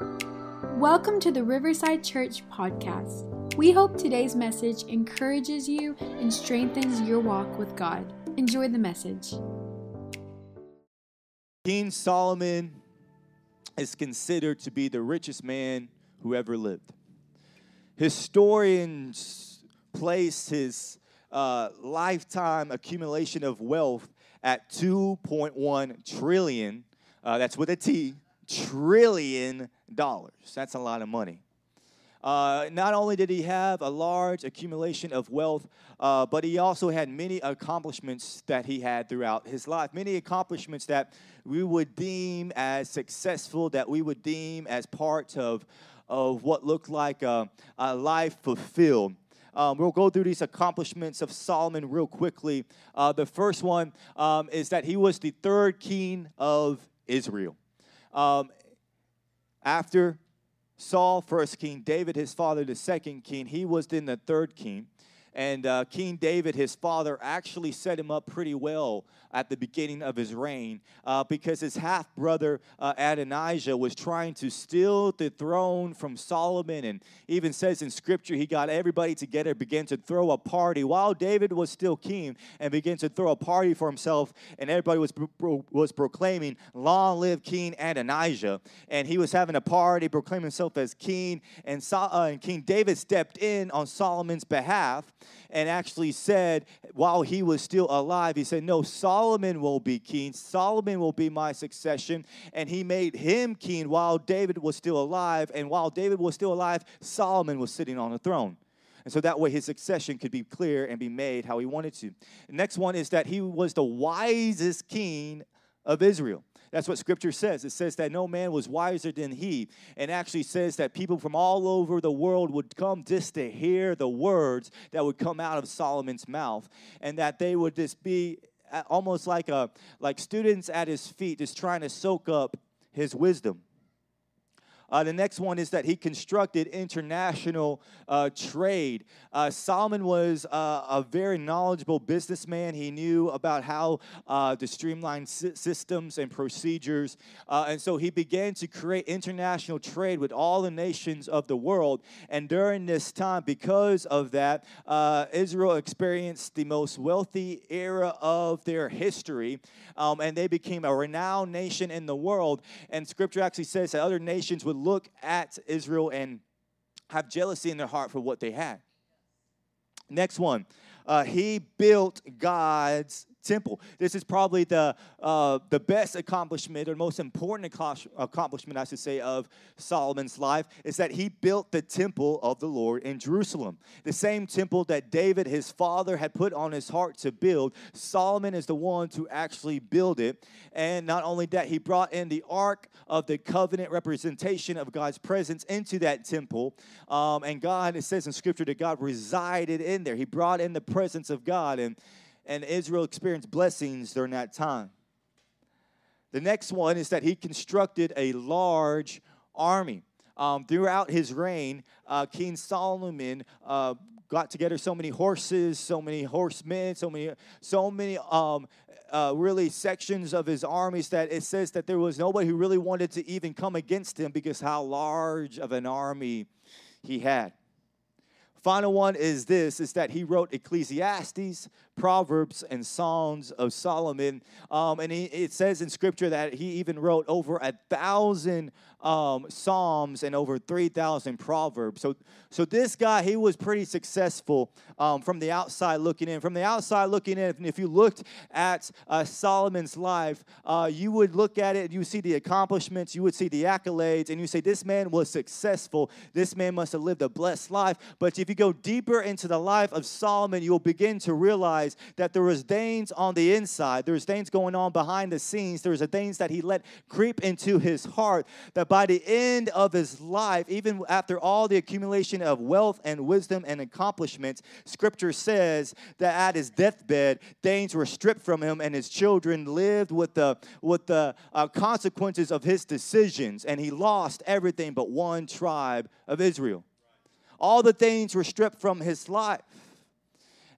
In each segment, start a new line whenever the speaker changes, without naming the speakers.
Welcome to the Riverside Church podcast. We hope today's message encourages you and strengthens your walk with God. Enjoy the message.
King Solomon is considered to be the richest man who ever lived. Historians place his uh, lifetime accumulation of wealth at 2.1 trillion, uh, that's with a T, trillion. That's a lot of money. Uh, not only did he have a large accumulation of wealth, uh, but he also had many accomplishments that he had throughout his life. Many accomplishments that we would deem as successful, that we would deem as part of, of what looked like a, a life fulfilled. Um, we'll go through these accomplishments of Solomon real quickly. Uh, the first one um, is that he was the third king of Israel. Um, after Saul, first king, David, his father, the second king, he was then the third king. And uh, King David, his father, actually set him up pretty well at the beginning of his reign uh, because his half brother uh, Adonijah was trying to steal the throne from Solomon. And even says in scripture, he got everybody together, began to throw a party while David was still king, and began to throw a party for himself. And everybody was, pro- was proclaiming, Long live King Adonijah. And he was having a party, proclaiming himself as king. And, so- uh, and King David stepped in on Solomon's behalf and actually said, while he was still alive, he said, No, Solomon will be king. Solomon will be my succession. And he made him king while David was still alive. And while David was still alive, Solomon was sitting on the throne. And so that way his succession could be clear and be made how he wanted to. Next one is that he was the wisest king of Israel. That's what scripture says. It says that no man was wiser than he, and actually says that people from all over the world would come just to hear the words that would come out of Solomon's mouth, and that they would just be uh, almost like a like students at his feet, just trying to soak up his wisdom. Uh, the next one is that he constructed international uh, trade. Uh, Solomon was uh, a very knowledgeable businessman. He knew about how uh, to streamline systems and procedures. Uh, and so he began to create international trade with all the nations of the world. And during this time, because of that, Israel experienced the most wealthy era of their history. Um, and they became a renowned nation in the world. And scripture actually says that other nations would look at Israel and have jealousy in their heart for what they had. Next one, uh, he built God's temple. This is probably the, uh, the best accomplishment or most important accomplishment, I should say, of Solomon's life is that he built the temple of the Lord in Jerusalem. The same temple that David, his father, had put on his heart to build. Solomon is the one to actually build it. And not only that, he brought in the ark of the covenant representation of God's presence into that temple. Um, and God, it says in scripture that God resided in there. He brought in the presence of God. And and Israel experienced blessings during that time. The next one is that he constructed a large army. Um, throughout his reign, uh, King Solomon uh, got together so many horses, so many horsemen, so many, so many um, uh, really sections of his armies that it says that there was nobody who really wanted to even come against him because how large of an army he had. Final one is this is that he wrote Ecclesiastes, Proverbs, and Songs of Solomon. Um, and he, it says in scripture that he even wrote over a thousand um, Psalms and over 3,000 Proverbs. So, so this guy, he was pretty successful um, from the outside looking in. From the outside looking in, if you looked at uh, Solomon's life, uh, you would look at it, you see the accomplishments, you would see the accolades, and you say, this man was successful. This man must have lived a blessed life. But if you go deeper into the life of Solomon, you'll begin to realize that there was things on the inside. There was things going on behind the scenes. There was things that he let creep into his heart that by the end of his life, even after all the accumulation of wealth and wisdom and accomplishments, scripture says that at his deathbed, things were stripped from him and his children lived with the, with the uh, consequences of his decisions. And he lost everything but one tribe of Israel. All the things were stripped from his life.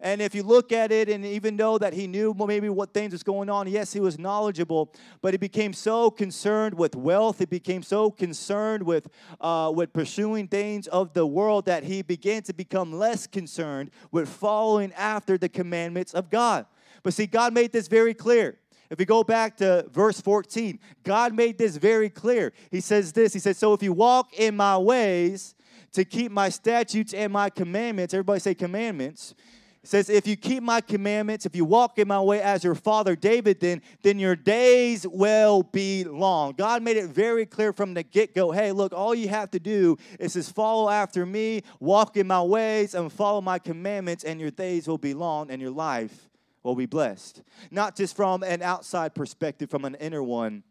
And if you look at it, and even though that he knew maybe what things was going on, yes, he was knowledgeable, but he became so concerned with wealth, he became so concerned with uh, with pursuing things of the world that he began to become less concerned with following after the commandments of God. But see, God made this very clear. If we go back to verse 14, God made this very clear. He says this He says, So if you walk in my ways to keep my statutes and my commandments, everybody say commandments. Says, if you keep my commandments, if you walk in my way as your father David, then, then your days will be long. God made it very clear from the get go hey, look, all you have to do is just follow after me, walk in my ways, and follow my commandments, and your days will be long, and your life will be blessed. Not just from an outside perspective, from an inner one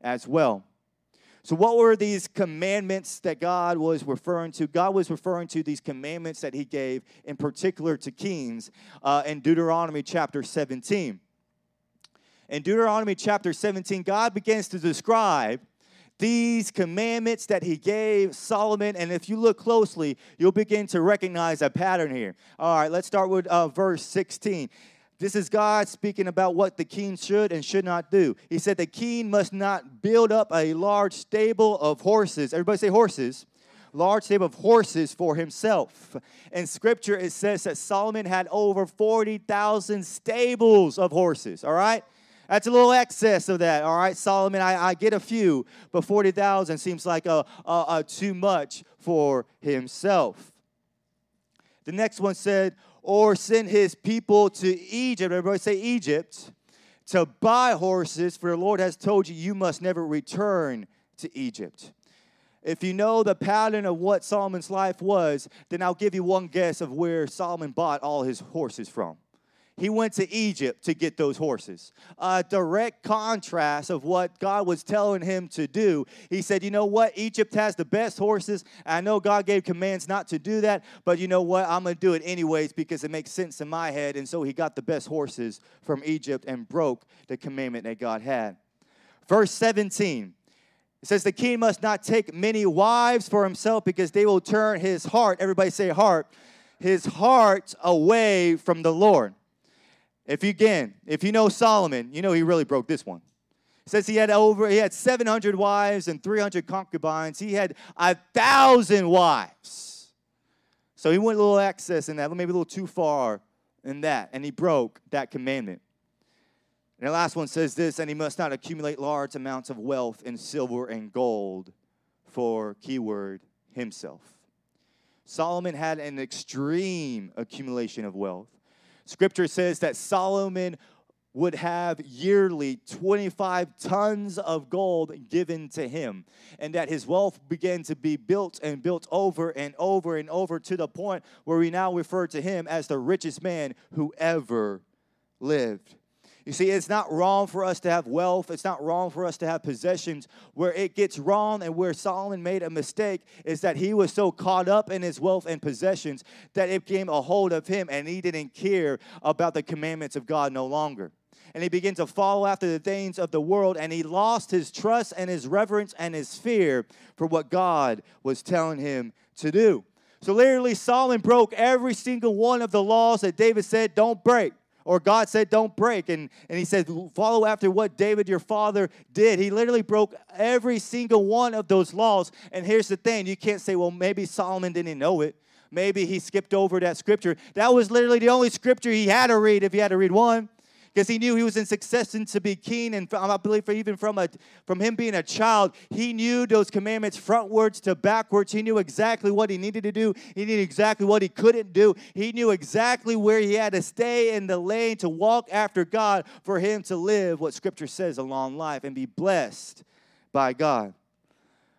as well. So, what were these commandments that God was referring to? God was referring to these commandments that He gave, in particular to kings, uh, in Deuteronomy chapter 17. In Deuteronomy chapter 17, God begins to describe these commandments that he gave Solomon. And if you look closely, you'll begin to recognize a pattern here. All right, let's start with uh, verse 16. This is God speaking about what the king should and should not do. He said the king must not build up a large stable of horses. Everybody say horses. Large stable of horses for himself. In scripture, it says that Solomon had over 40,000 stables of horses, all right? That's a little excess of that, all right? Solomon, I, I get a few, but 40,000 seems like a, a, a too much for himself. The next one said, or send his people to Egypt. Everybody say Egypt to buy horses, for the Lord has told you, you must never return to Egypt. If you know the pattern of what Solomon's life was, then I'll give you one guess of where Solomon bought all his horses from he went to Egypt to get those horses. A direct contrast of what God was telling him to do. He said, You know what? Egypt has the best horses. I know God gave commands not to do that, but you know what? I'm going to do it anyways because it makes sense in my head. And so he got the best horses from Egypt and broke the commandment that God had. Verse 17. It says, The king must not take many wives for himself because they will turn his heart, everybody say heart, his heart away from the Lord. If you again, if you know Solomon, you know he really broke this one. It says he had over he had 700 wives and 300 concubines. He had a thousand wives. So he went a little excess in that, maybe a little too far in that, and he broke that commandment. And the last one says this, and he must not accumulate large amounts of wealth in silver and gold for keyword himself. Solomon had an extreme accumulation of wealth. Scripture says that Solomon would have yearly 25 tons of gold given to him, and that his wealth began to be built and built over and over and over to the point where we now refer to him as the richest man who ever lived. You see, it's not wrong for us to have wealth. It's not wrong for us to have possessions. Where it gets wrong and where Solomon made a mistake is that he was so caught up in his wealth and possessions that it came a hold of him and he didn't care about the commandments of God no longer. And he began to follow after the things of the world and he lost his trust and his reverence and his fear for what God was telling him to do. So literally, Solomon broke every single one of the laws that David said don't break or God said, don't break. And, and he said, follow after what David, your father, did. He literally broke every single one of those laws. And here's the thing you can't say, well, maybe Solomon didn't know it. Maybe he skipped over that scripture. That was literally the only scripture he had to read if he had to read one because he knew he was in succession to be king. And I believe even from, a, from him being a child, he knew those commandments frontwards to backwards. He knew exactly what he needed to do, he knew exactly what he couldn't do. He knew exactly where he had to stay in the lane to walk after God for him to live what Scripture says a long life and be blessed by God.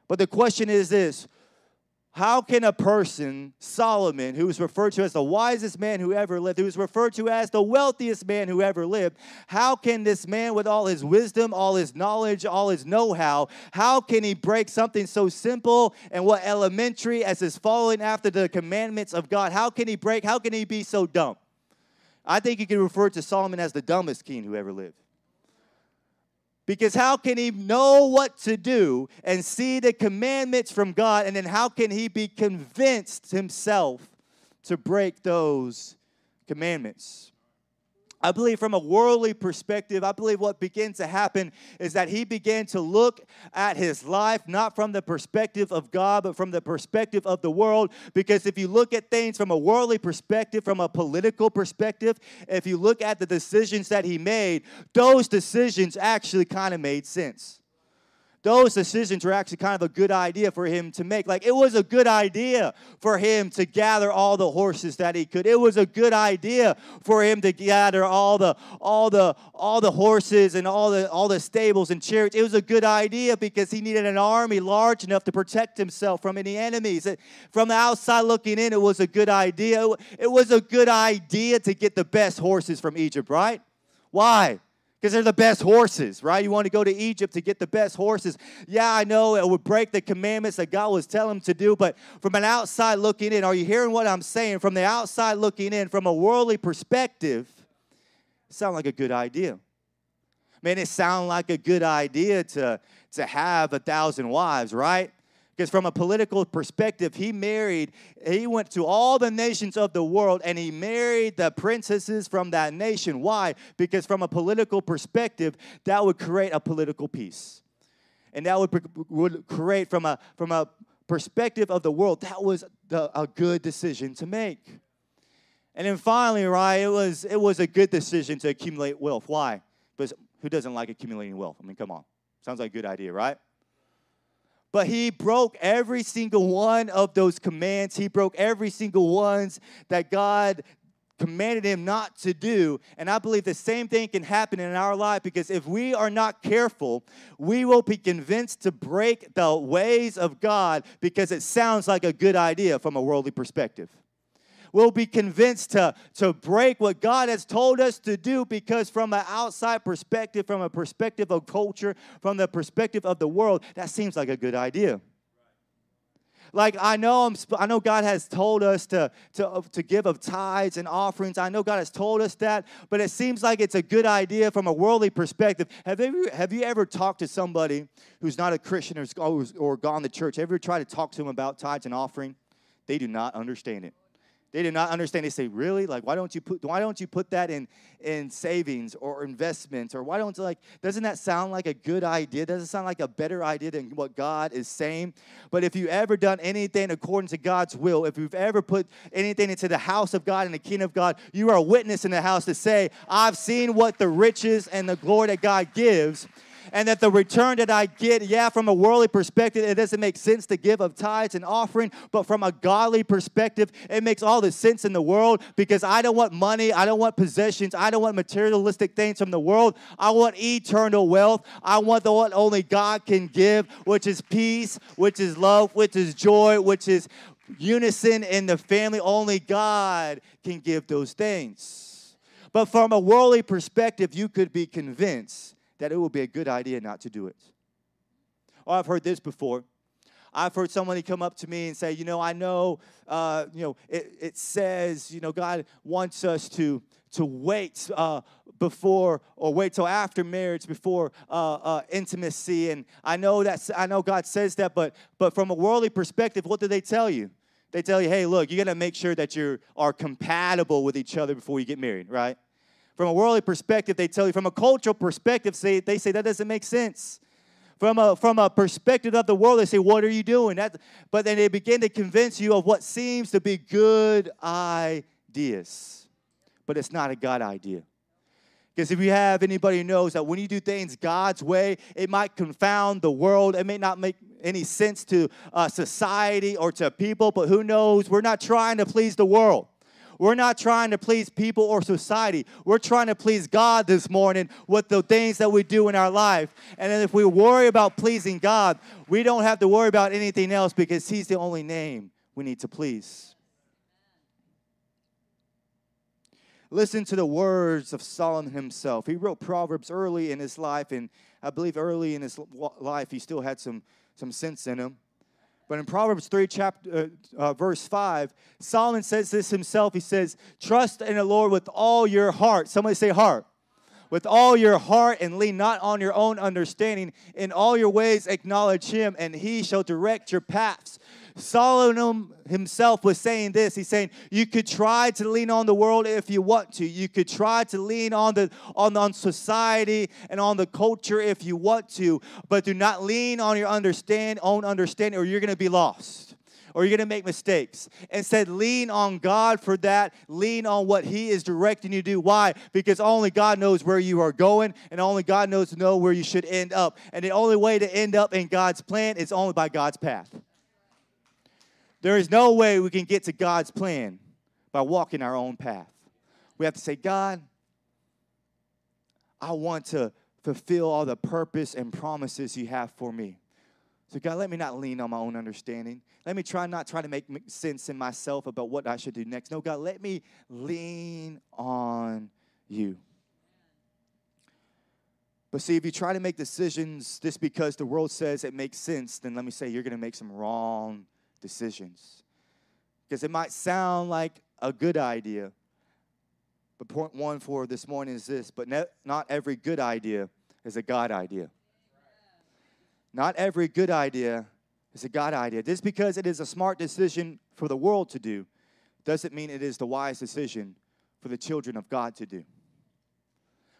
But the question is this how can a person, Solomon, who is referred to as the wisest man who ever lived, who is referred to as the wealthiest man who ever lived, how can this man, with all his wisdom, all his knowledge, all his know how, how can he break something so simple and what elementary as his following after the commandments of God? How can he break? How can he be so dumb? I think you can refer to Solomon as the dumbest king who ever lived. Because how can he know what to do and see the commandments from God? And then how can he be convinced himself to break those commandments. I believe from a worldly perspective, I believe what began to happen is that he began to look at his life not from the perspective of God, but from the perspective of the world. Because if you look at things from a worldly perspective, from a political perspective, if you look at the decisions that he made, those decisions actually kind of made sense those decisions were actually kind of a good idea for him to make. Like, it was a good idea for him to gather all the horses that he could. It was a good idea for him to gather all the all the all the horses and all the all the stables and chariots. It was a good idea because he needed an army large enough to protect himself from any enemies. From the outside looking in, it was a good idea. It was a good idea to get the best horses from Egypt, right? Why? Because they're the best horses, right? You want to go to Egypt to get the best horses. Yeah, I know it would break the commandments that God was telling him to do, but from an outside looking in, are you hearing what I'm saying? From the outside looking in, from a worldly perspective, sound like a good idea. Man, it sound like a good idea to, to have a thousand wives, right? Because from a political perspective, he married, he went to all the nations of the world and he married the princesses from that nation. Why? Because from a political perspective, that would create a political peace. And that would, would create from a, from a perspective of the world, that was the, a good decision to make. And then finally, right, it was, it was a good decision to accumulate wealth. Why? Because who doesn't like accumulating wealth? I mean, come on. Sounds like a good idea, right? But he broke every single one of those commands. He broke every single ones that God commanded him not to do. And I believe the same thing can happen in our life because if we are not careful, we will be convinced to break the ways of God because it sounds like a good idea from a worldly perspective we'll be convinced to, to break what God has told us to do because, from an outside perspective, from a perspective of culture, from the perspective of the world, that seems like a good idea. Like I know, I'm, I know God has told us to, to, uh, to give of tithes and offerings. I know God has told us that, but it seems like it's a good idea from a worldly perspective. Have you, have you ever talked to somebody who's not a Christian or, or gone to church? Ever tried to talk to them about tithes and offering? They do not understand it. They did not understand. They say, "Really? Like, why don't you put why don't you put that in in savings or investments or why don't you like? Doesn't that sound like a good idea? Doesn't it sound like a better idea than what God is saying? But if you ever done anything according to God's will, if you've ever put anything into the house of God and the kingdom of God, you are a witness in the house to say, "I've seen what the riches and the glory that God gives." And that the return that I get, yeah, from a worldly perspective, it doesn't make sense to give of tithes and offering, but from a godly perspective, it makes all the sense in the world because I don't want money, I don't want possessions, I don't want materialistic things from the world. I want eternal wealth. I want the what only God can give, which is peace, which is love, which is joy, which is unison in the family. Only God can give those things. But from a worldly perspective, you could be convinced that it would be a good idea not to do it. Oh, I've heard this before. I've heard somebody come up to me and say, you know, I know, uh, you know, it, it says, you know, God wants us to to wait uh, before or wait till after marriage before uh, uh, intimacy. And I know that I know God says that, but but from a worldly perspective, what do they tell you? They tell you, hey, look, you got to make sure that you are compatible with each other before you get married, right? From a worldly perspective, they tell you. From a cultural perspective, say, they say that doesn't make sense. From a, from a perspective of the world, they say, What are you doing? That, but then they begin to convince you of what seems to be good ideas. But it's not a God idea. Because if you have anybody who knows that when you do things God's way, it might confound the world. It may not make any sense to uh, society or to people, but who knows? We're not trying to please the world. We're not trying to please people or society. We're trying to please God this morning with the things that we do in our life. And then if we worry about pleasing God, we don't have to worry about anything else because He's the only name we need to please. Listen to the words of Solomon himself. He wrote Proverbs early in his life, and I believe early in his life he still had some, some sense in him. But in Proverbs 3, chapter, uh, uh, verse 5, Solomon says this himself. He says, Trust in the Lord with all your heart. Somebody say heart. with all your heart and lean not on your own understanding. In all your ways acknowledge him, and he shall direct your paths. Solomon himself was saying this. He's saying you could try to lean on the world if you want to. You could try to lean on the on, on society and on the culture if you want to, but do not lean on your understand own understanding, or you're going to be lost or you're going to make mistakes. Instead, lean on God for that. Lean on what He is directing you to do. Why? Because only God knows where you are going, and only God knows to know where you should end up. And the only way to end up in God's plan is only by God's path. There is no way we can get to God's plan by walking our own path. We have to say, God, I want to fulfill all the purpose and promises you have for me. So, God, let me not lean on my own understanding. Let me try not try to make sense in myself about what I should do next. No, God, let me lean on you. But see, if you try to make decisions just because the world says it makes sense, then let me say you're going to make some wrong decisions. Because it might sound like a good idea. But point one for this morning is this but not every good idea is a God idea. Not every good idea is a God idea. Just because it is a smart decision for the world to do doesn't mean it is the wise decision for the children of God to do.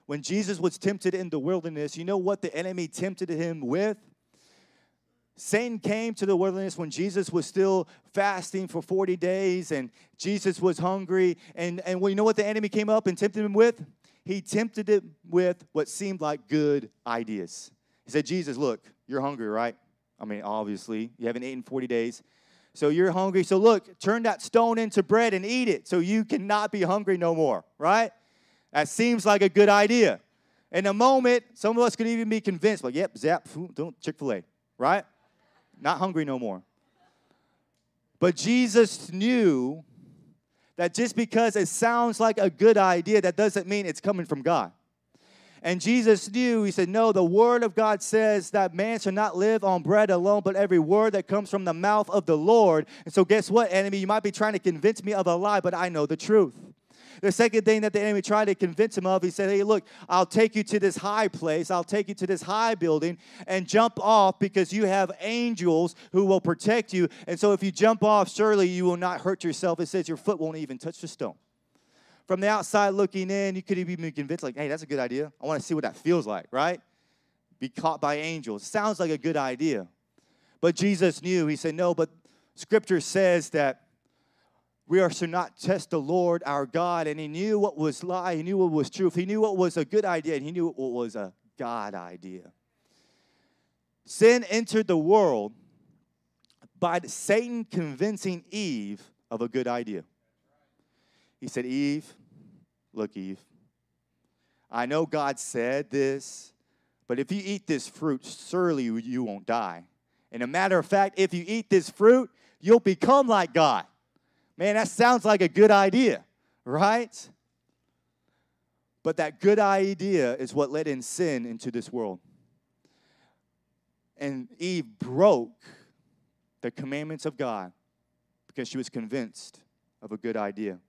When Jesus was tempted in the wilderness, you know what the enemy tempted him with? Satan came to the wilderness when Jesus was still fasting for 40 days and Jesus was hungry. And, and well, you know what the enemy came up and tempted him with? He tempted him with what seemed like good ideas. He said, Jesus, look, you're hungry, right? I mean, obviously, you haven't eaten 40 days. So you're hungry. So look, turn that stone into bread and eat it so you cannot be hungry no more, right? That seems like a good idea. In a moment, some of us could even be convinced, like, yep, zap, don't Chick fil A, right? Not hungry no more. But Jesus knew that just because it sounds like a good idea, that doesn't mean it's coming from God. And Jesus knew, he said, No, the word of God says that man shall not live on bread alone, but every word that comes from the mouth of the Lord. And so, guess what, enemy? You might be trying to convince me of a lie, but I know the truth. The second thing that the enemy tried to convince him of, he said, Hey, look, I'll take you to this high place, I'll take you to this high building and jump off because you have angels who will protect you. And so, if you jump off, surely you will not hurt yourself. It says your foot won't even touch the stone from the outside looking in, you could even be convinced, like, hey, that's a good idea. I want to see what that feels like, right? Be caught by angels. Sounds like a good idea. But Jesus knew, he said, no, but scripture says that we are to not test the Lord our God. And he knew what was lie, he knew what was truth, he knew what was a good idea, and he knew what was a God idea. Sin entered the world by Satan convincing Eve of a good idea. He said, Eve, look, Eve, I know God said this, but if you eat this fruit, surely you won't die. And a matter of fact, if you eat this fruit, you'll become like God. Man, that sounds like a good idea, right? But that good idea is what led in sin into this world. And Eve broke the commandments of God because she was convinced of a good idea.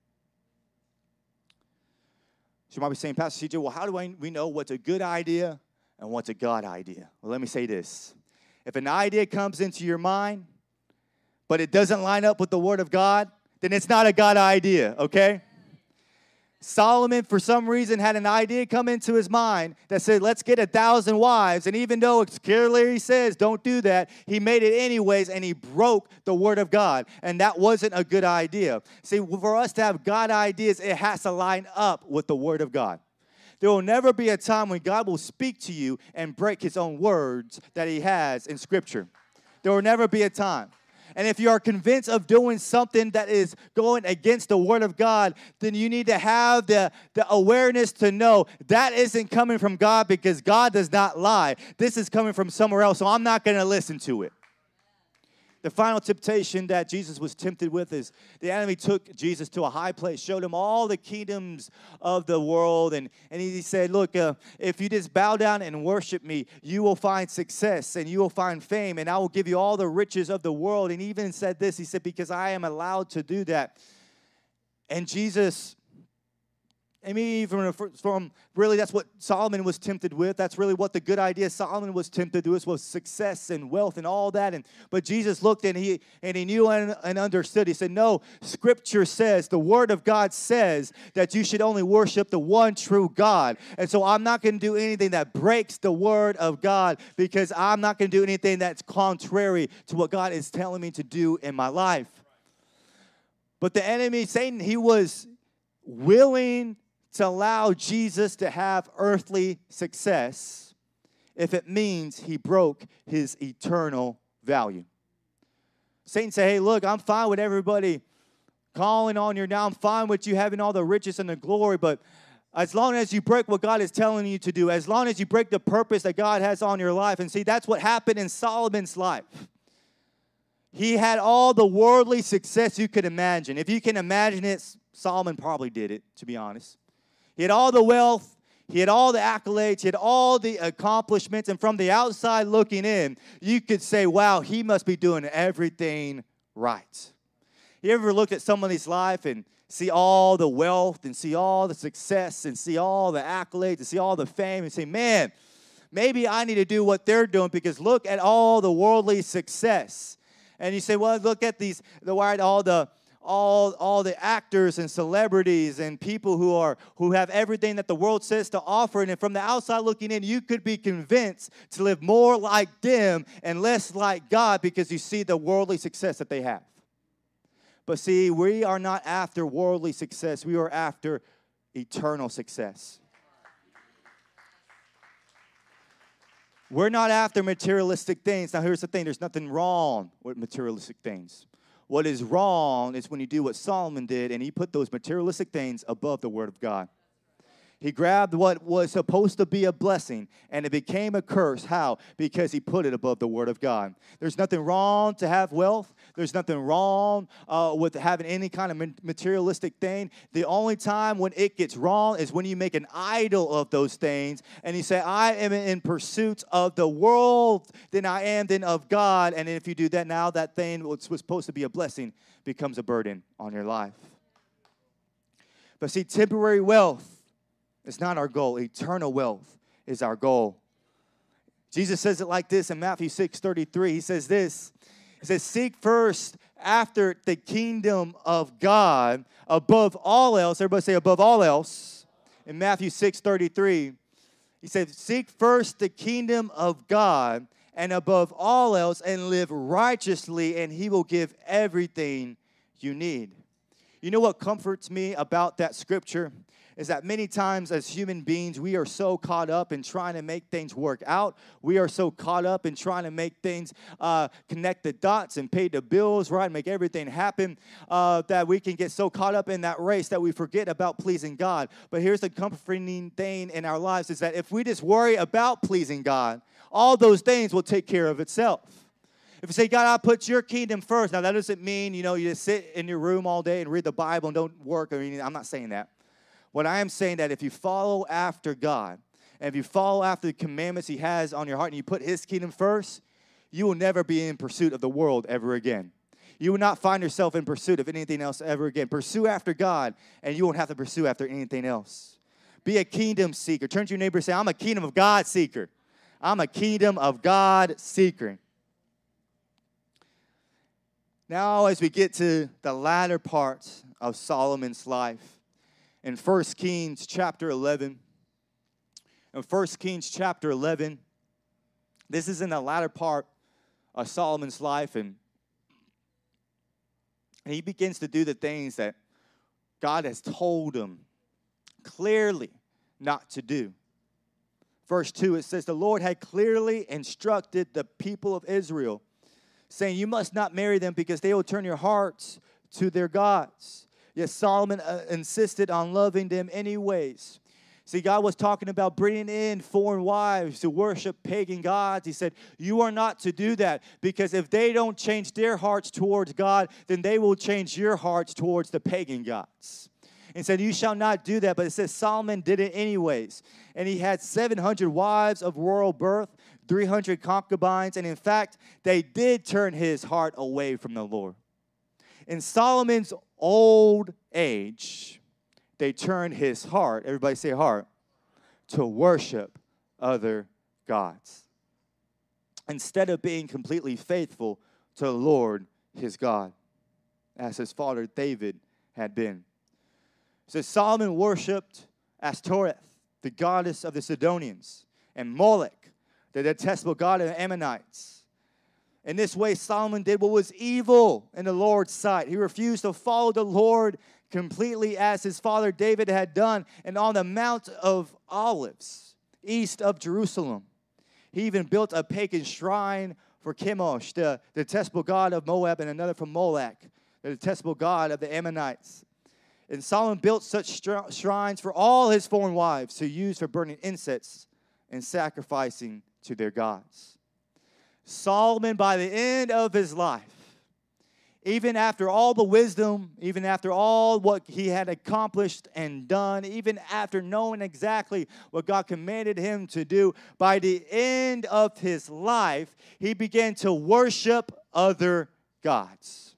She might be saying, Pastor CJ, well, how do we know what's a good idea and what's a God idea? Well, let me say this. If an idea comes into your mind, but it doesn't line up with the Word of God, then it's not a God idea, okay? Solomon, for some reason, had an idea come into his mind that said, let's get a thousand wives. And even though it clearly says, don't do that, he made it anyways and he broke the word of God. And that wasn't a good idea. See, for us to have God ideas, it has to line up with the word of God. There will never be a time when God will speak to you and break his own words that he has in Scripture. There will never be a time. And if you are convinced of doing something that is going against the Word of God, then you need to have the, the awareness to know that isn't coming from God because God does not lie. This is coming from somewhere else, so I'm not going to listen to it. The final temptation that Jesus was tempted with is the enemy took Jesus to a high place, showed him all the kingdoms of the world, and, and he said, Look, uh, if you just bow down and worship me, you will find success and you will find fame, and I will give you all the riches of the world. And he even said this He said, Because I am allowed to do that. And Jesus I mean, even from really, that's what Solomon was tempted with. That's really what the good idea Solomon was tempted to is was success and wealth and all that. And but Jesus looked and he and he knew and, and understood. He said, "No, Scripture says the Word of God says that you should only worship the one true God. And so I'm not going to do anything that breaks the Word of God because I'm not going to do anything that's contrary to what God is telling me to do in my life." But the enemy, Satan, he was willing to allow Jesus to have earthly success if it means he broke his eternal value. Satan said, hey, look, I'm fine with everybody calling on you now. I'm fine with you having all the riches and the glory, but as long as you break what God is telling you to do, as long as you break the purpose that God has on your life, and see, that's what happened in Solomon's life. He had all the worldly success you could imagine. If you can imagine it, Solomon probably did it, to be honest. He had all the wealth, he had all the accolades, he had all the accomplishments, and from the outside looking in, you could say, wow, he must be doing everything right. You ever looked at somebody's life and see all the wealth and see all the success and see all the accolades and see all the fame and say, man, maybe I need to do what they're doing because look at all the worldly success. And you say, well, look at these, the all the all, all the actors and celebrities and people who are who have everything that the world says to offer. And from the outside looking in you could be convinced to live more like them and less like god because you see the worldly success that they have. But see we are not after worldly success. We are after eternal success. We're not after materialistic things. Now, here's the thing. There's nothing wrong with materialistic things. What is wrong is when you do what Solomon did and he put those materialistic things above the Word of God. He grabbed what was supposed to be a blessing and it became a curse. How? Because he put it above the Word of God. There's nothing wrong to have wealth. There's nothing wrong uh, with having any kind of materialistic thing. The only time when it gets wrong is when you make an idol of those things and you say, I am in pursuit of the world than I am then of God. And if you do that now, that thing which was supposed to be a blessing becomes a burden on your life. But see, temporary wealth is not our goal. Eternal wealth is our goal. Jesus says it like this in Matthew 6 33. He says this He says, Seek first after the kingdom of God above all else. Everybody say, above all else. In Matthew 6 33, he said, Seek first the kingdom of God and above all else and live righteously, and he will give everything you need. You know what comforts me about that scripture? Is that many times as human beings, we are so caught up in trying to make things work out. We are so caught up in trying to make things uh, connect the dots and pay the bills, right? Make everything happen uh, that we can get so caught up in that race that we forget about pleasing God. But here's the comforting thing in our lives is that if we just worry about pleasing God, all those things will take care of itself. If you say, God, I put your kingdom first, now that doesn't mean, you know, you just sit in your room all day and read the Bible and don't work or anything. I'm not saying that. What I am saying that if you follow after God, and if you follow after the commandments He has on your heart, and you put His kingdom first, you will never be in pursuit of the world ever again. You will not find yourself in pursuit of anything else ever again. Pursue after God, and you won't have to pursue after anything else. Be a kingdom seeker. Turn to your neighbor and say, I'm a kingdom of God seeker. I'm a kingdom of God seeker. Now, as we get to the latter part of Solomon's life, in 1 Kings chapter 11. In 1 Kings chapter 11, this is in the latter part of Solomon's life, and, he begins to do the things that God has told him clearly not to do. Verse 2, it says, The Lord had clearly instructed the people of Israel, saying, You must not marry them because they will turn your hearts to their gods. Yet Solomon uh, insisted on loving them anyways. See, God was talking about bringing in foreign wives to worship pagan gods. He said, You are not to do that because if they don't change their hearts towards God, then they will change your hearts towards the pagan gods. And said, You shall not do that. But it says Solomon did it anyways. And he had 700 wives of royal birth, 300 concubines. And in fact, they did turn his heart away from the Lord. In Solomon's old age, they turned his heart, everybody say heart, to worship other gods. Instead of being completely faithful to the Lord his God, as his father David had been. So Solomon worshiped Ashtoreth, the goddess of the Sidonians, and Molech, the detestable god of the Ammonites. In this way, Solomon did what was evil in the Lord's sight. He refused to follow the Lord completely as his father David had done, and on the Mount of Olives, east of Jerusalem. He even built a pagan shrine for Chemosh, the, detestable god of Moab, and another for Molech, the detestable god of the Ammonites. And Solomon built such shrines for all his foreign wives to use for burning incense and sacrificing to their gods. Solomon, by the end of his life, even after all the wisdom, even after all what he had accomplished and done, even after knowing exactly what God commanded him to do, by the end of his life, he began to worship other gods.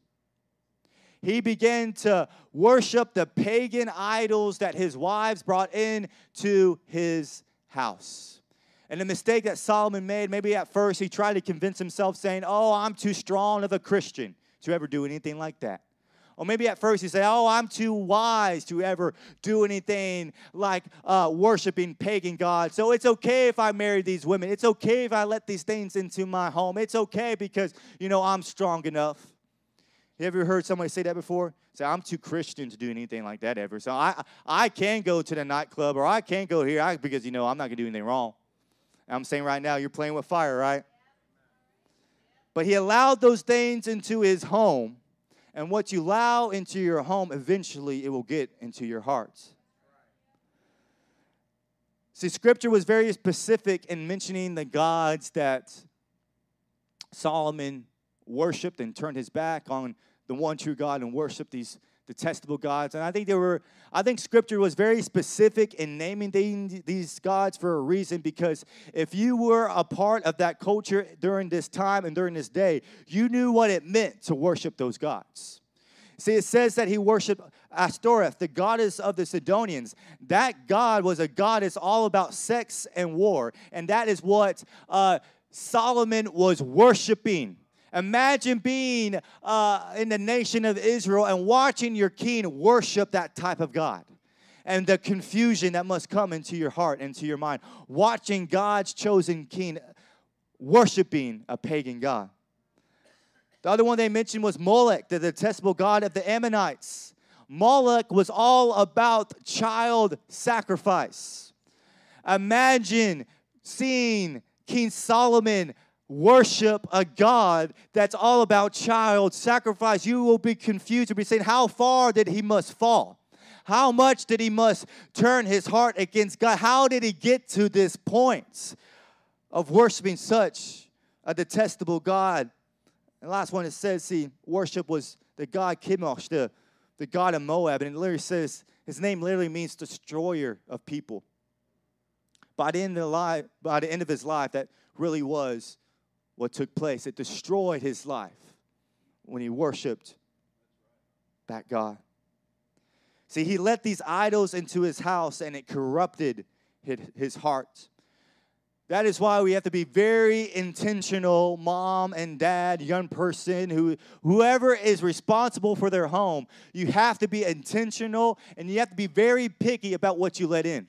He began to worship the pagan idols that his wives brought in to his house. And the mistake that Solomon made, maybe at first he tried to convince himself, saying, Oh, I'm too strong of a Christian to ever do anything like that. Or maybe at first he said, Oh, I'm too wise to ever do anything like uh, worshiping pagan gods. So it's okay if I marry these women. It's okay if I let these things into my home. It's okay because, you know, I'm strong enough. You ever heard somebody say that before? Say, I'm too Christian to do anything like that ever. So I, I can go to the nightclub or I can go here because, you know, I'm not going to do anything wrong. I'm saying right now, you're playing with fire, right? But he allowed those things into his home. And what you allow into your home, eventually it will get into your heart. See, scripture was very specific in mentioning the gods that Solomon worshiped and turned his back on the one true God and worshiped these detestable gods. And I think there were, I think scripture was very specific in naming these gods for a reason because if you were a part of that culture during this time and during this day, you knew what it meant to worship those gods. See, it says that he worshiped Ashtoreth, the goddess of the Sidonians. That god was a goddess all about sex and war. And that is what uh, Solomon was worshiping. Imagine being uh, in the nation of Israel and watching your king worship that type of God and the confusion that must come into your heart, and into your mind. Watching God's chosen king worshiping a pagan God. The other one they mentioned was Molech, the detestable god of the Ammonites. Moloch was all about child sacrifice. Imagine seeing King Solomon worship a God that's all about child sacrifice, you will be confused. You'll be saying, How far did he must fall? How much did he must turn his heart against God? How did he get to this point of worshiping such a detestable God? And last one it says, see, worship was the god Chemosh, the, the god of Moab. And it literally says, his name literally means destroyer of people. By the end of, the life, by the end of his life, that really was what took place. It destroyed his life when he worshiped that God. See, he let these idols into his house and it corrupted his heart. That is why we have to be very intentional, mom and dad, young person, who whoever is responsible for their home. You have to be intentional and you have to be very picky about what you let in.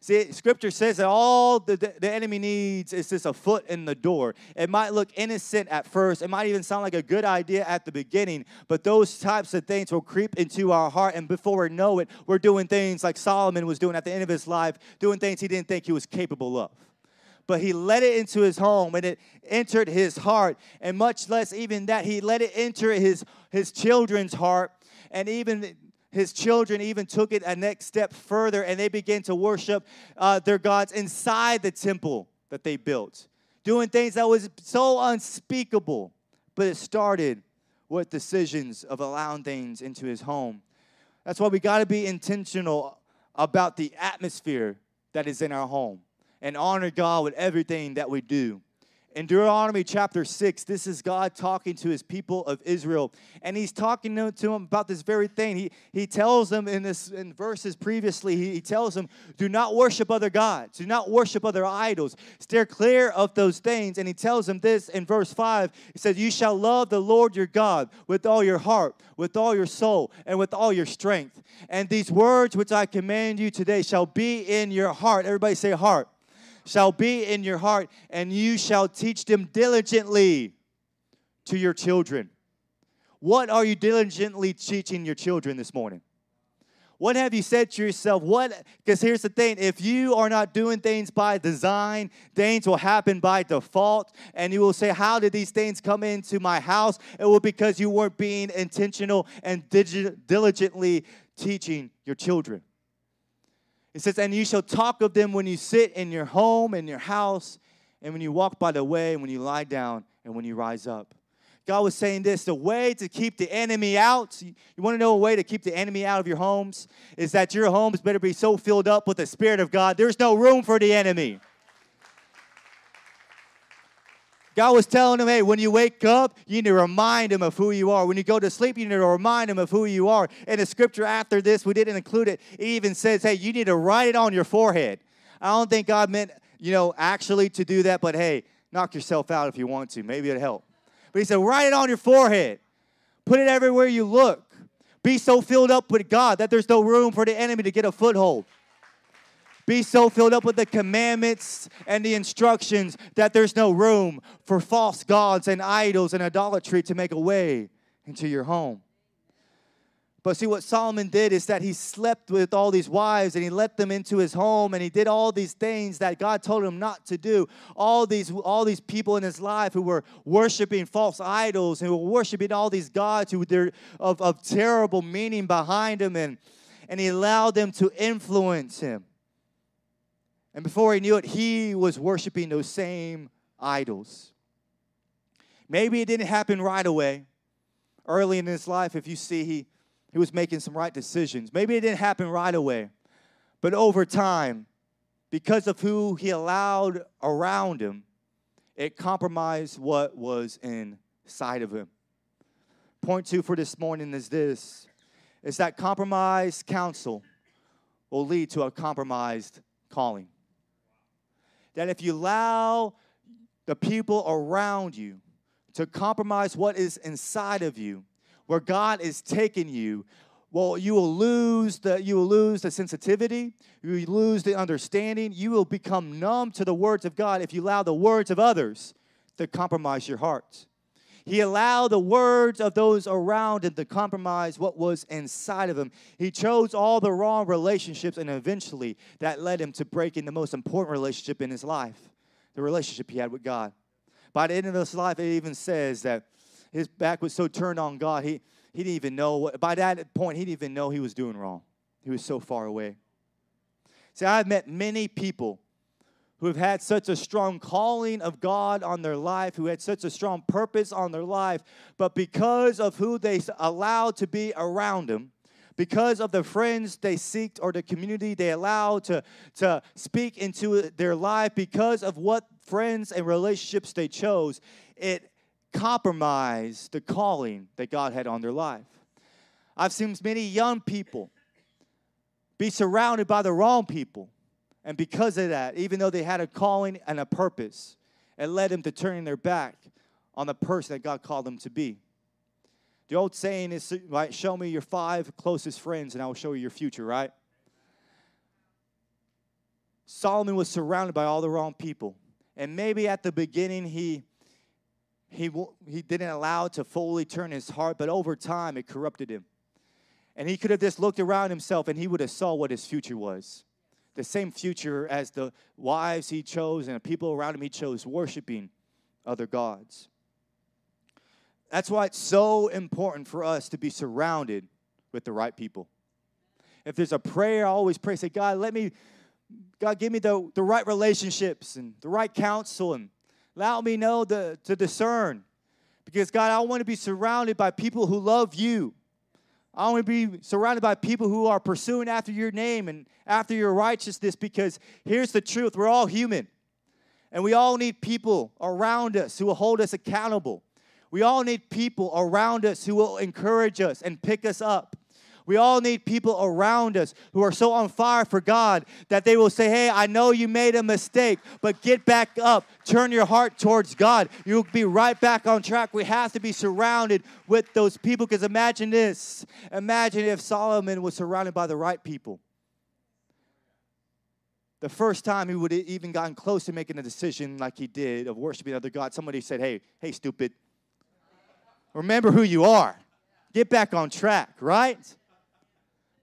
See, scripture says that all the, the enemy needs is just a foot in the door. It might look innocent at first, it might even sound like a good idea at the beginning, but those types of things will creep into our heart, and before we know it, we're doing things like Solomon was doing at the end of his life, doing things he didn't think he was capable of. But he let it into his home and it entered his heart. And much less even that he let it enter his his children's heart. And even his children even took it a next step further and they began to worship uh, their gods inside the temple that they built, doing things that was so unspeakable. But it started with decisions of allowing things into his home. That's why we got to be intentional about the atmosphere that is in our home and honor God with everything that we do. In Deuteronomy chapter 6, this is God talking to his people of Israel. And he's talking to, them about this very thing. He, he tells them in this in verses previously, he, he tells them, do not worship other gods, do not worship other idols. Steer clear of those things. And he tells them this in verse 5. He says, You shall love the Lord your God with all your heart, with all your soul, and with all your strength. And these words which I command you today shall be in your heart. Everybody say heart shall be in your heart, and you shall teach them diligently to your children. What are you diligently teaching your children this morning? What have you said to yourself? What because here's the thing, if you are not doing things by design, things will happen by default and you will say, "How did these things come into my house?" It will because you weren't being intentional and diligently teaching your children. It says, And you shall talk of them when you sit in your home, in your house, and when you walk by the way, and when you lie down, and when you rise up. God was saying this the way to keep the enemy out, you want to know a way to keep the enemy out of your homes? Is that your homes better be so filled up with the Spirit of God, there's no room for the enemy. God was telling him, hey, when you wake up, you need to remind him of who you are. When you go to sleep, you need to remind him of who you are. And the scripture after this, we didn't include it, it even says, hey, you need to write it on your forehead. I don't think God meant, you know, actually to do that, but hey, knock yourself out if you want to. Maybe it'll help. But he said, write it on your forehead. Put it everywhere you look. Be so filled up with God that there's no room for the enemy to get a foothold. Be so filled up with the commandments and the instructions that there's no room for false gods and idols and idolatry to make a way into your home. But see, what Solomon did is that he slept with all these wives and he let them into his home and he did all these things that God told him not to do. All these, all these people in his life who were worshiping false idols and who were worshiping all these gods who were of, of terrible meaning behind him and, and he allowed them to influence him. And before he knew it, he was worshiping those same idols. Maybe it didn't happen right away. Early in his life, if you see, he, he was making some right decisions. Maybe it didn't happen right away. But over time, because of who he allowed around him, it compromised what was inside of him. Point two for this morning is this is that compromised counsel will lead to a compromised calling that if you allow the people around you to compromise what is inside of you, where God is taking you, well, you will lose the you will lose the sensitivity, you lose the understanding, you will become numb to the words of God if you allow the words of others to compromise your heart. He allowed the words of those around him to compromise what was inside of him. He chose all the wrong relationships, and eventually that led him to breaking the most important relationship in his life the relationship he had with God. By the end of his life, it even says that his back was so turned on God, he, he didn't even know what, by that point, he didn't even know he was doing wrong. He was so far away. See, I've met many people who have had such a strong calling of God on their life, who had such a strong purpose on their life, but because of who they allowed to be around them, because of the friends they seeked or the community they allowed to, to speak into their life, because of what friends and relationships they chose, it compromised the calling that God had on their life. I've seen many young people be surrounded by the wrong people and because of that, even though they had a calling and a purpose, it led them to turning their back on the person that God called them to be. The old saying is, right, show me your five closest friends and I will show you your future, right? Solomon was surrounded by all the wrong people. And maybe at the beginning he he he didn't allow it to fully turn his heart, but over time it corrupted him. And he could have just looked around himself and he would have saw what his future was the same future as the wives he chose and the people around him he chose, worshiping other gods. That's why it's so important for us to be surrounded with the right people. If there's a prayer, I always pray, say, God, let me, God, give me the, the right relationships and the right counsel and allow me know the, to discern. Because, God, I want to be surrounded by people who love you I want to be surrounded by people who are pursuing after your name and after your righteousness because here's the truth we're all human. And we all need people around us who will hold us accountable. We all need people around us who will encourage us and pick us up. We all need people around us who are so on fire for God that they will say, Hey, I know you made a mistake, but get back up. Turn your heart towards God. You'll be right back on track. We have to be surrounded with those people because imagine this. Imagine if Solomon was surrounded by the right people. The first time he would have even gotten close to making a decision like he did of worshiping other gods, somebody said, Hey, hey, stupid. Remember who you are. Get back on track, right?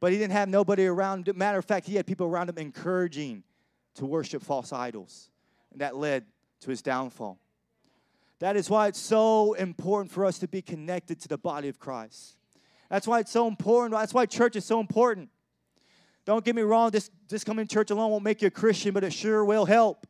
But he didn't have nobody around. Matter of fact, he had people around him encouraging to worship false idols. And that led to his downfall. That is why it's so important for us to be connected to the body of Christ. That's why it's so important. That's why church is so important. Don't get me wrong, just, just coming to church alone won't make you a Christian, but it sure will help.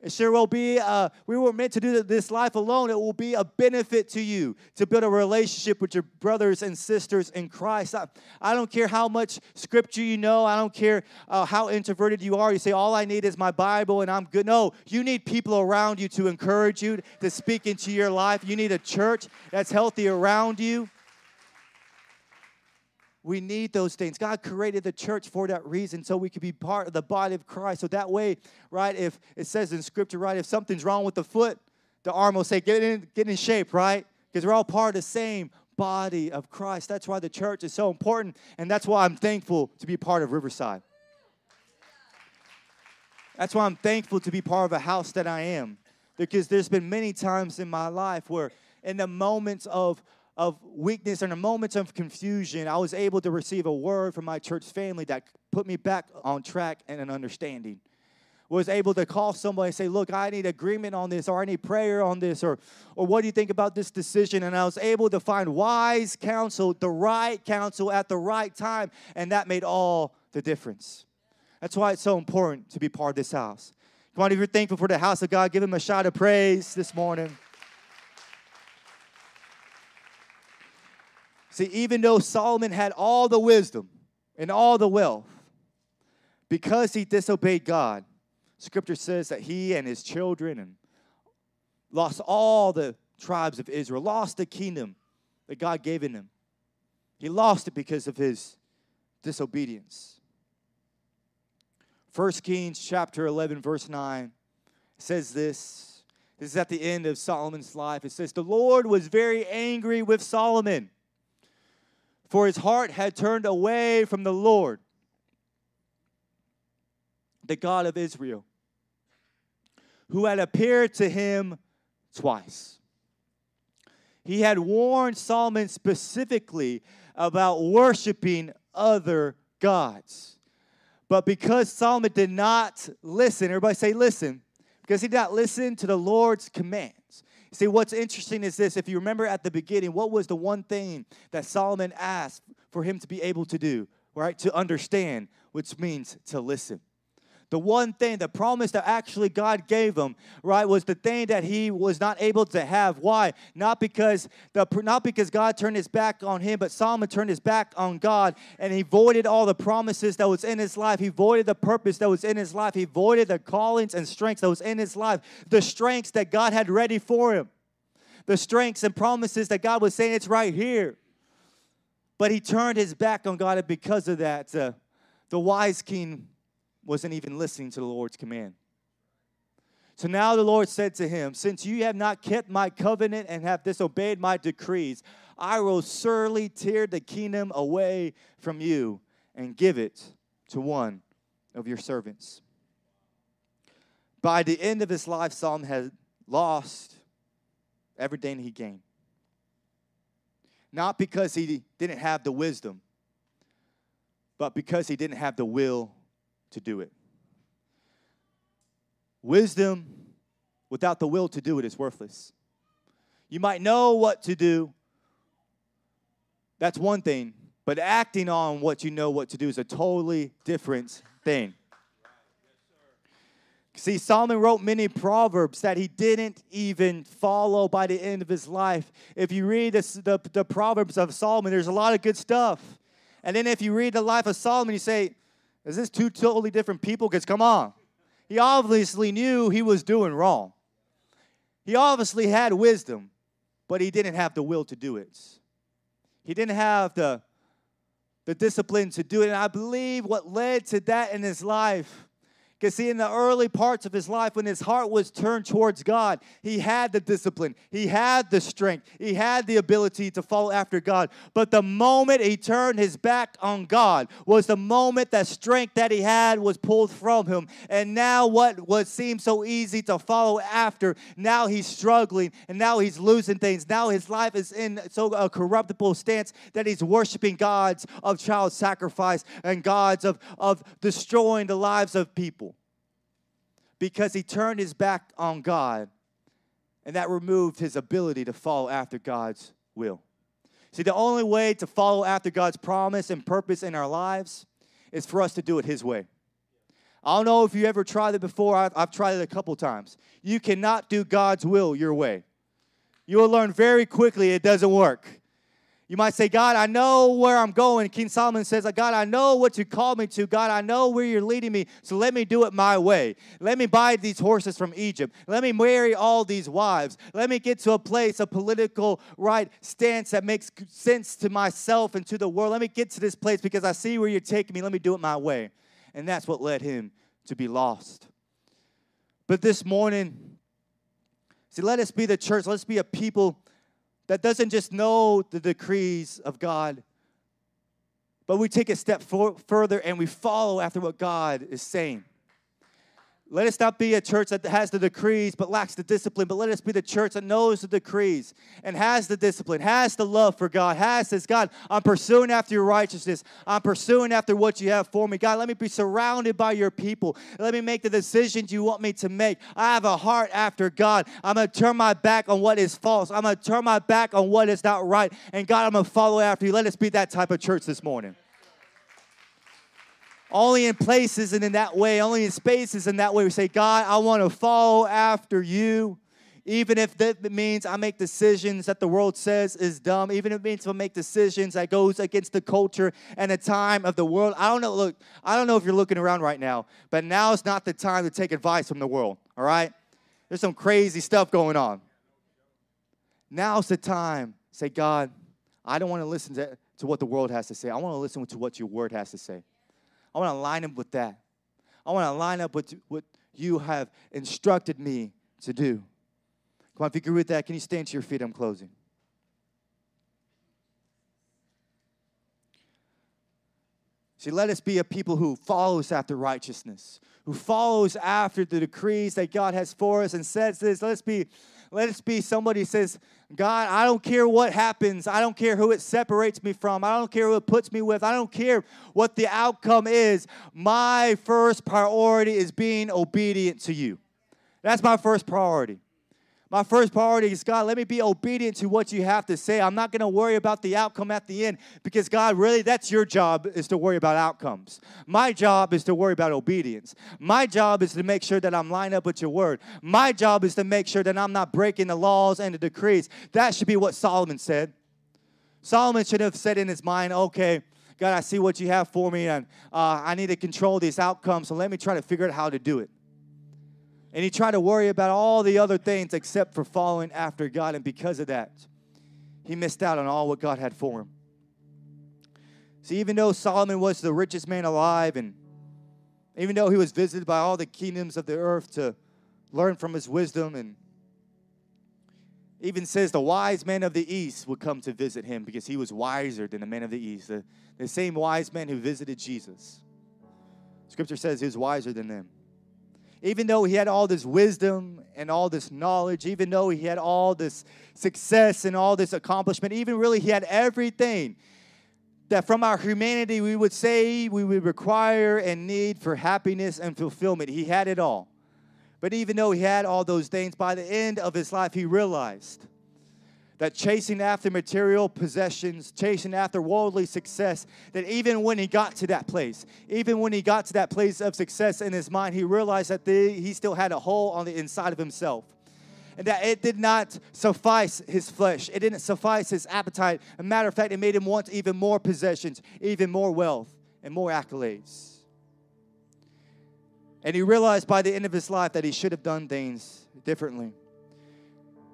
It sure will be, uh, we were meant to do this life alone. It will be a benefit to you to build a relationship with your brothers and sisters in Christ. I, I don't care how much scripture you know. I don't care uh, how introverted you are. You say, all I need is my Bible and I'm good. No, you need people around you to encourage you, to speak into your life. You need a church that's healthy around you. We need those things. God created the church for that reason, so we could be part of the body of Christ. So that way, right, if it says in scripture, right, if something's wrong with the foot, the arm will say, get in, get in shape, right? Because we're all part of the same body of Christ. That's why the church is so important, and that's why I'm thankful to be part of Riverside. That's why I'm thankful to be part of a house that I am. Because there's been many times in my life where in the moments of of weakness and the moments of confusion, I was able to receive a word from my church family that put me back on track and an understanding. Was able to call somebody and say, Look, I need agreement on this, or I need prayer on this, or, or what do you think about this decision? And I was able to find wise counsel, the right counsel at the right time, and that made all the difference. That's why it's so important to be part of this house. Come on, if you're thankful for the house of God, give him a shout of praise this morning. See, even though Solomon had all the wisdom and all the wealth, because he disobeyed God, scripture says that he and his children and lost all the tribes of Israel, lost the kingdom that God gave in him. He lost it because of his disobedience. 1 Kings chapter 11, verse 9 says this. This is at the end of Solomon's life. It says, The Lord was very angry with Solomon for his heart had turned away from the Lord, the God of Israel, who had appeared to him twice. He had warned Solomon specifically about worshiping other gods. But because Solomon did not listen, everybody say, listen, because he did not listen to the Lord's commands. See, what's interesting is this if you remember at the beginning, what was the one thing that Solomon asked for him to be able to do, right? To understand, which means to listen. The one thing, the promise that actually God gave him, right, was the thing that he was not able to have. Why? Not because the not because God turned his back on him, but Solomon turned his back on God and he voided all the promises that was in his life. He voided the purpose that was in his life. He voided the callings and strengths that was in his life. The strengths that God had ready for him. The strengths and promises that God was saying it's right here. But he turned his back on God, and because of that, uh, the wise king wasn't even listening to the Lord's command. So now the Lord said to him, Since you have not kept my covenant and have disobeyed my decrees, I will surely tear the kingdom away from you and give it to one of your servants. By the end of his life, Solomon had lost everything he gained. Not because he didn't have the wisdom, but because he didn't have the will to do it. Wisdom without the will to do it is worthless. You might know what to do, that's one thing, but acting on what you know what to do is a totally different thing. See, Solomon wrote many proverbs that he didn't even follow by the end of his life. If you read this, the, the Proverbs of Solomon, there's a lot of good stuff. And then if you read the life of Solomon, you say, is this two totally different people? Because come on. He obviously knew he was doing wrong. He obviously had wisdom, but he didn't have the will to do it. He didn't have the, the discipline to do it. And I believe what led to that in his life because, see, in the early parts of his life, when his heart was turned towards God, he had the discipline, he had the strength, he had the ability to follow after God. But the moment he turned his back on God was the moment that strength that he had was pulled from him. And now, what was seemed so easy to follow after, now he's struggling and now he's losing things. Now his life is in so a corruptible stance that he's worshiping gods of child sacrifice and gods of, of destroying the lives of people because he turned his back on God, and that removed his ability to follow after God's will. See, the only way to follow after God's promise and purpose in our lives is for us to do it His way. I don't know if you ever tried it before. I've, I've tried it a couple times. You cannot do God's will your way. You will learn very quickly it doesn't work. You might say, God, I know where I'm going. King Solomon says, uh, God, I know what you called me to. God, I know where you're leading me. So let me do it my way. Let me buy these horses from Egypt. Let me marry all these wives. Let me get to a place, a political right stance that makes sense to myself and to the world. Let me get to this place because I see where you're taking me. Let me do it my way. And that's what led him to be lost. But this morning, see, let us be the church. Let's be a people that doesn't just know the decrees of God, but we take a step for, further and we follow after what God is saying. Let us not be a church that has the decrees but lacks the discipline, but let us be the church that knows the decrees and has the discipline, has the love for God, has this God, I'm pursuing after your righteousness. I'm pursuing after what you have for me. God, let me be surrounded by your people. Let me make the decisions you want me to make. I have a heart after God. I'm going to turn my back on what is false. I'm going to turn my back on what is not right. And God, I'm going to follow after you. Let us be that type of church this morning. Only in places and in that way, only in spaces in that way, we say, God, I want to follow after you. Even if that means I make decisions that the world says is dumb, even if it means I make decisions that goes against the culture and the time of the world. I don't know, look, I don't know if you're looking around right now, but now is not the time to take advice from the world, all right? There's some crazy stuff going on. Now's the time. Say, God, I don't want to listen to, to what the world has to say. I want to listen to what your word has to say. I want to line up with that. I want to line up with what you have instructed me to do. Come on, if you agree with that, can you stand to your feet? I'm closing. See, let us be a people who follows after righteousness, who follows after the decrees that God has for us and says this. Let's be let us be somebody says, God, I don't care what happens. I don't care who it separates me from. I don't care who it puts me with. I don't care what the outcome is. My first priority is being obedient to you. That's my first priority. My first priority is God, let me be obedient to what you have to say. I'm not going to worry about the outcome at the end because God, really, that's your job is to worry about outcomes. My job is to worry about obedience. My job is to make sure that I'm lined up with your word. My job is to make sure that I'm not breaking the laws and the decrees. That should be what Solomon said. Solomon should have said in his mind, okay, God, I see what you have for me, and uh, I need to control these outcomes, so let me try to figure out how to do it. And he tried to worry about all the other things except for following after God. And because of that, he missed out on all what God had for him. See, even though Solomon was the richest man alive, and even though he was visited by all the kingdoms of the earth to learn from his wisdom, and even says the wise men of the east would come to visit him because he was wiser than the men of the east. The, the same wise men who visited Jesus. Scripture says he was wiser than them even though he had all this wisdom and all this knowledge, even though he had all this success and all this accomplishment, even really he had everything that from our humanity we would say we would require and need for happiness and fulfillment. He had it all. But even though he had all those things, by the end of his life, he realized that chasing after material possessions, chasing after worldly success, that even when he got to that place, even when he got to that place of success in his mind, he realized that the, he still had a hole on the inside of himself. And that it did not suffice his flesh. It didn't suffice his appetite. As a matter of fact, it made him want even more possessions, even more wealth, and more accolades. And he realized by the end of his life that he should have done things differently.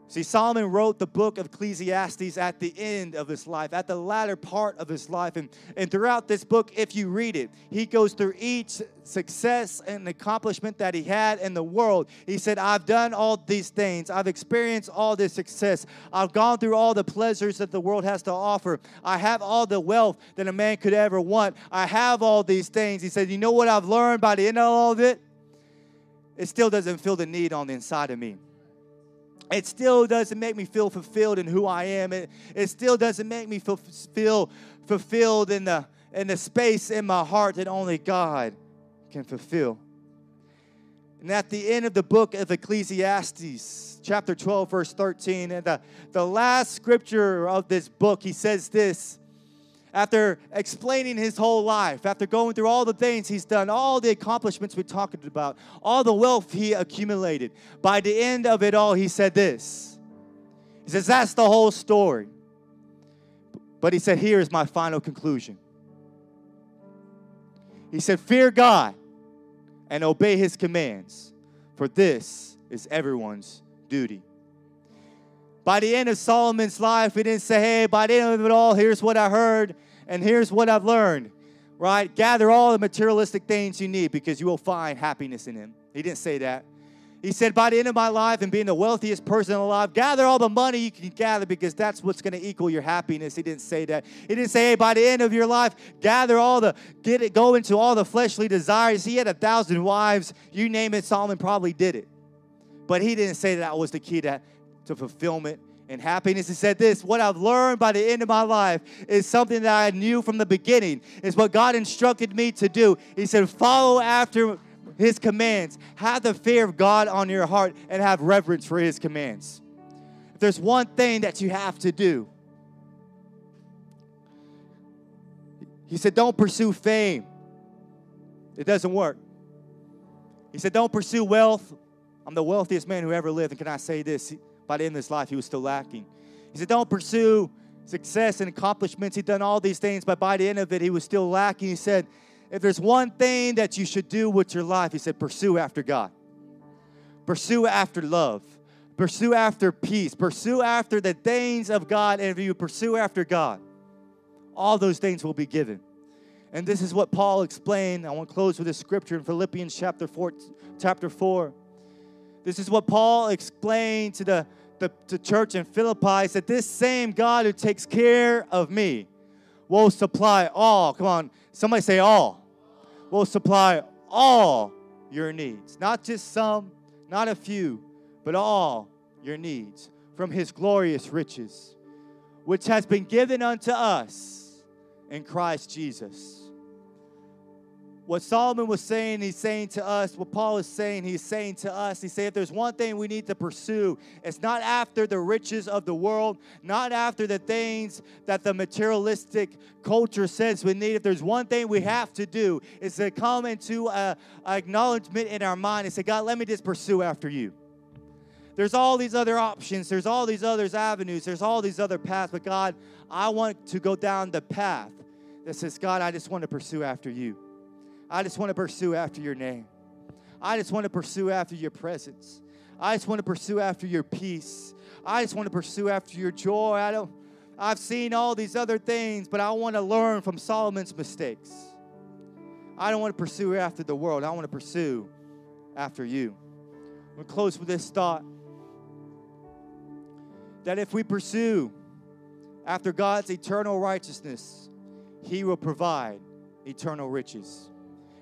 See, Solomon wrote the book of Ecclesiastes at the end of his life, at the latter part of his life. And, and throughout this book, if you read it, he goes through each success and accomplishment that he had in the world. He said, I've done all these things. I've experienced all this success. I've gone through all the pleasures that the world has to offer. I have all the wealth that a man could ever want. I have all these things. He said, You know what I've learned by the end of all of it? It still doesn't feel the need on the inside of me it still doesn't make me feel fulfilled in who I am. It, it still doesn't make me feel, feel fulfilled in the, in the space in my heart that only God can fulfill. And at the end of the book of Ecclesiastes, chapter 12, verse 13, and the, the last scripture of this book, he says this after explaining his whole life, after going through all the things he's done, all the accomplishments we talked about, all the wealth he accumulated, by the end of it all, he said this. He says, That's the whole story. But he said, Here is my final conclusion. He said, Fear God and obey his commands, for this is everyone's duty. By the end of Solomon's life, he didn't say, Hey, by the end of it all, here's what I heard and here's what I've learned, right? Gather all the materialistic things you need because you will find happiness in Him. He didn't say that. He said, by the end of my life and being the wealthiest person alive, gather all the money you can gather because that's what's going to equal your happiness. He didn't say that. He didn't say, hey, by the end of your life, gather all the, get it, go into all the fleshly desires. He had a thousand wives. You name it, Solomon probably did it. But he didn't say that was the key to, to fulfillment and happiness. He said this What I've learned by the end of my life is something that I knew from the beginning, is what God instructed me to do. He said, Follow after his commands, have the fear of God on your heart, and have reverence for his commands. If there's one thing that you have to do, he said, Don't pursue fame, it doesn't work. He said, Don't pursue wealth. I'm the wealthiest man who ever lived. And can I say this? By the end of his life, he was still lacking. He said, Don't pursue success and accomplishments. He'd done all these things, but by the end of it, he was still lacking. He said, If there's one thing that you should do with your life, he said, Pursue after God, pursue after love, pursue after peace, pursue after the things of God. And if you pursue after God, all those things will be given. And this is what Paul explained. I want to close with this scripture in Philippians chapter 4, chapter 4 this is what Paul explained to the, the, church in Philippi. He said, This same God who takes care of me will supply all. Come on, somebody say all. Will supply all your needs. Not just some, not a few, but all your needs from his glorious riches, which has been given unto us in Christ Jesus what Solomon was saying, he's saying to us, what Paul is saying, he's saying to us, he said, if there's one thing we need to pursue, it's not after the riches of the world, not after the things that the materialistic culture says we need. If there's one thing we have to do, is to come into a, a acknowledgement in our mind and say, God, let me just pursue after you. There's all these other options, there's all these other avenues, there's all these other paths, but God, I want to go down the path that says, God, I just want to pursue after you. I just want to pursue after your name. I just want to pursue after your presence. I just want to pursue after your peace. I just want to pursue after your joy. I don't I've seen all these other things, but I want to learn from Solomon's mistakes. I don't want to pursue after the world. I want to pursue after you. I'm going to close with this thought that if we pursue after God's eternal righteousness, He will provide eternal riches.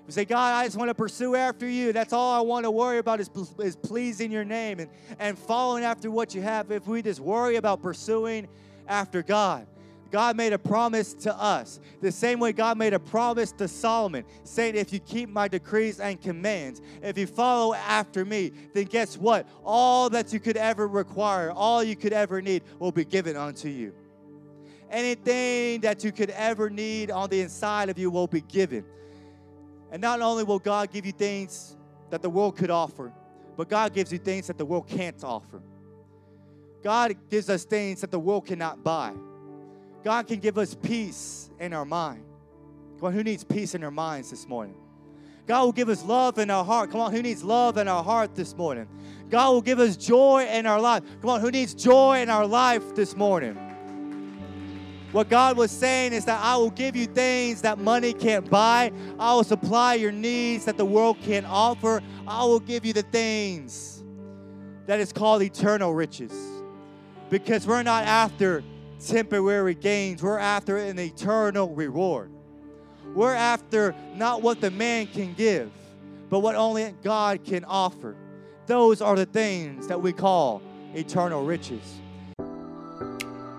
We say, God, I just want to pursue after you. That's all I want to worry about is, is pleasing your name and, and following after what you have. If we just worry about pursuing after God, God made a promise to us. The same way God made a promise to Solomon, saying, If you keep my decrees and commands, if you follow after me, then guess what? All that you could ever require, all you could ever need, will be given unto you. Anything that you could ever need on the inside of you will be given. And not only will God give you things that the world could offer, but God gives you things that the world can't offer. God gives us things that the world cannot buy. God can give us peace in our mind. Come on, who needs peace in their minds this morning? God will give us love in our heart. Come on, who needs love in our heart this morning? God will give us joy in our life. Come on, who needs joy in our life this morning? What God was saying is that I will give you things that money can't buy. I will supply your needs that the world can't offer. I will give you the things that is called eternal riches. Because we're not after temporary gains, we're after an eternal reward. We're after not what the man can give, but what only God can offer. Those are the things that we call eternal riches.